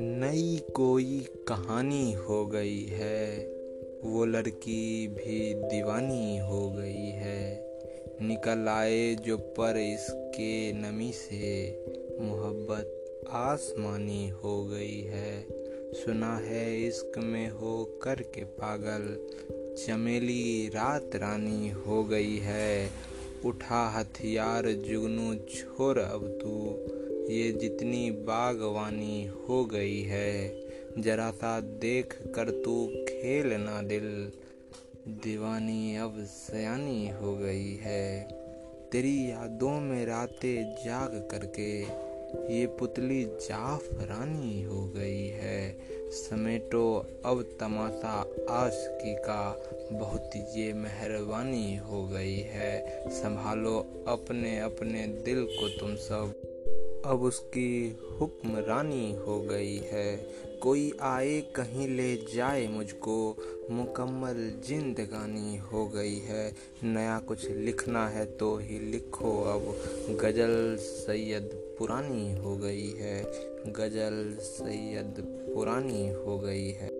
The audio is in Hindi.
नई कोई कहानी हो गई है। वो लड़की भी दीवानी हो गई है। निकल आए जो पर इसके नमी से। मोहब्बत आसमानी हो गई है। सुना है इश्क में हो कर के पागल। चमेली रात रानी हो गई है। उठा हथियार जुगनू छोर अब तू। ये जितनी बागवानी हो गई है जरा सा देख कर तू खेल ना दिल। दीवानी अब सयानी हो गई है, तेरी यादों में रातें जाग करके। ये पुतली जाफरानी हो गई है। समेटो अब तमाशा आशकी का। बहुत ये मेहरबानी हो गई है। संभालो अपने अपने दिल को तुम सब। अब उसकी हुक्मरानी हो गई है। कोई आए, कहीं ले जाए मुझको। मुकम्मल जिंदगानी हो गई है। नया कुछ लिखना है तो ही लिखो अब। गज़ल सैयद पुरानी हो गई है। गज़ल सैयद पुरानी हो गई है।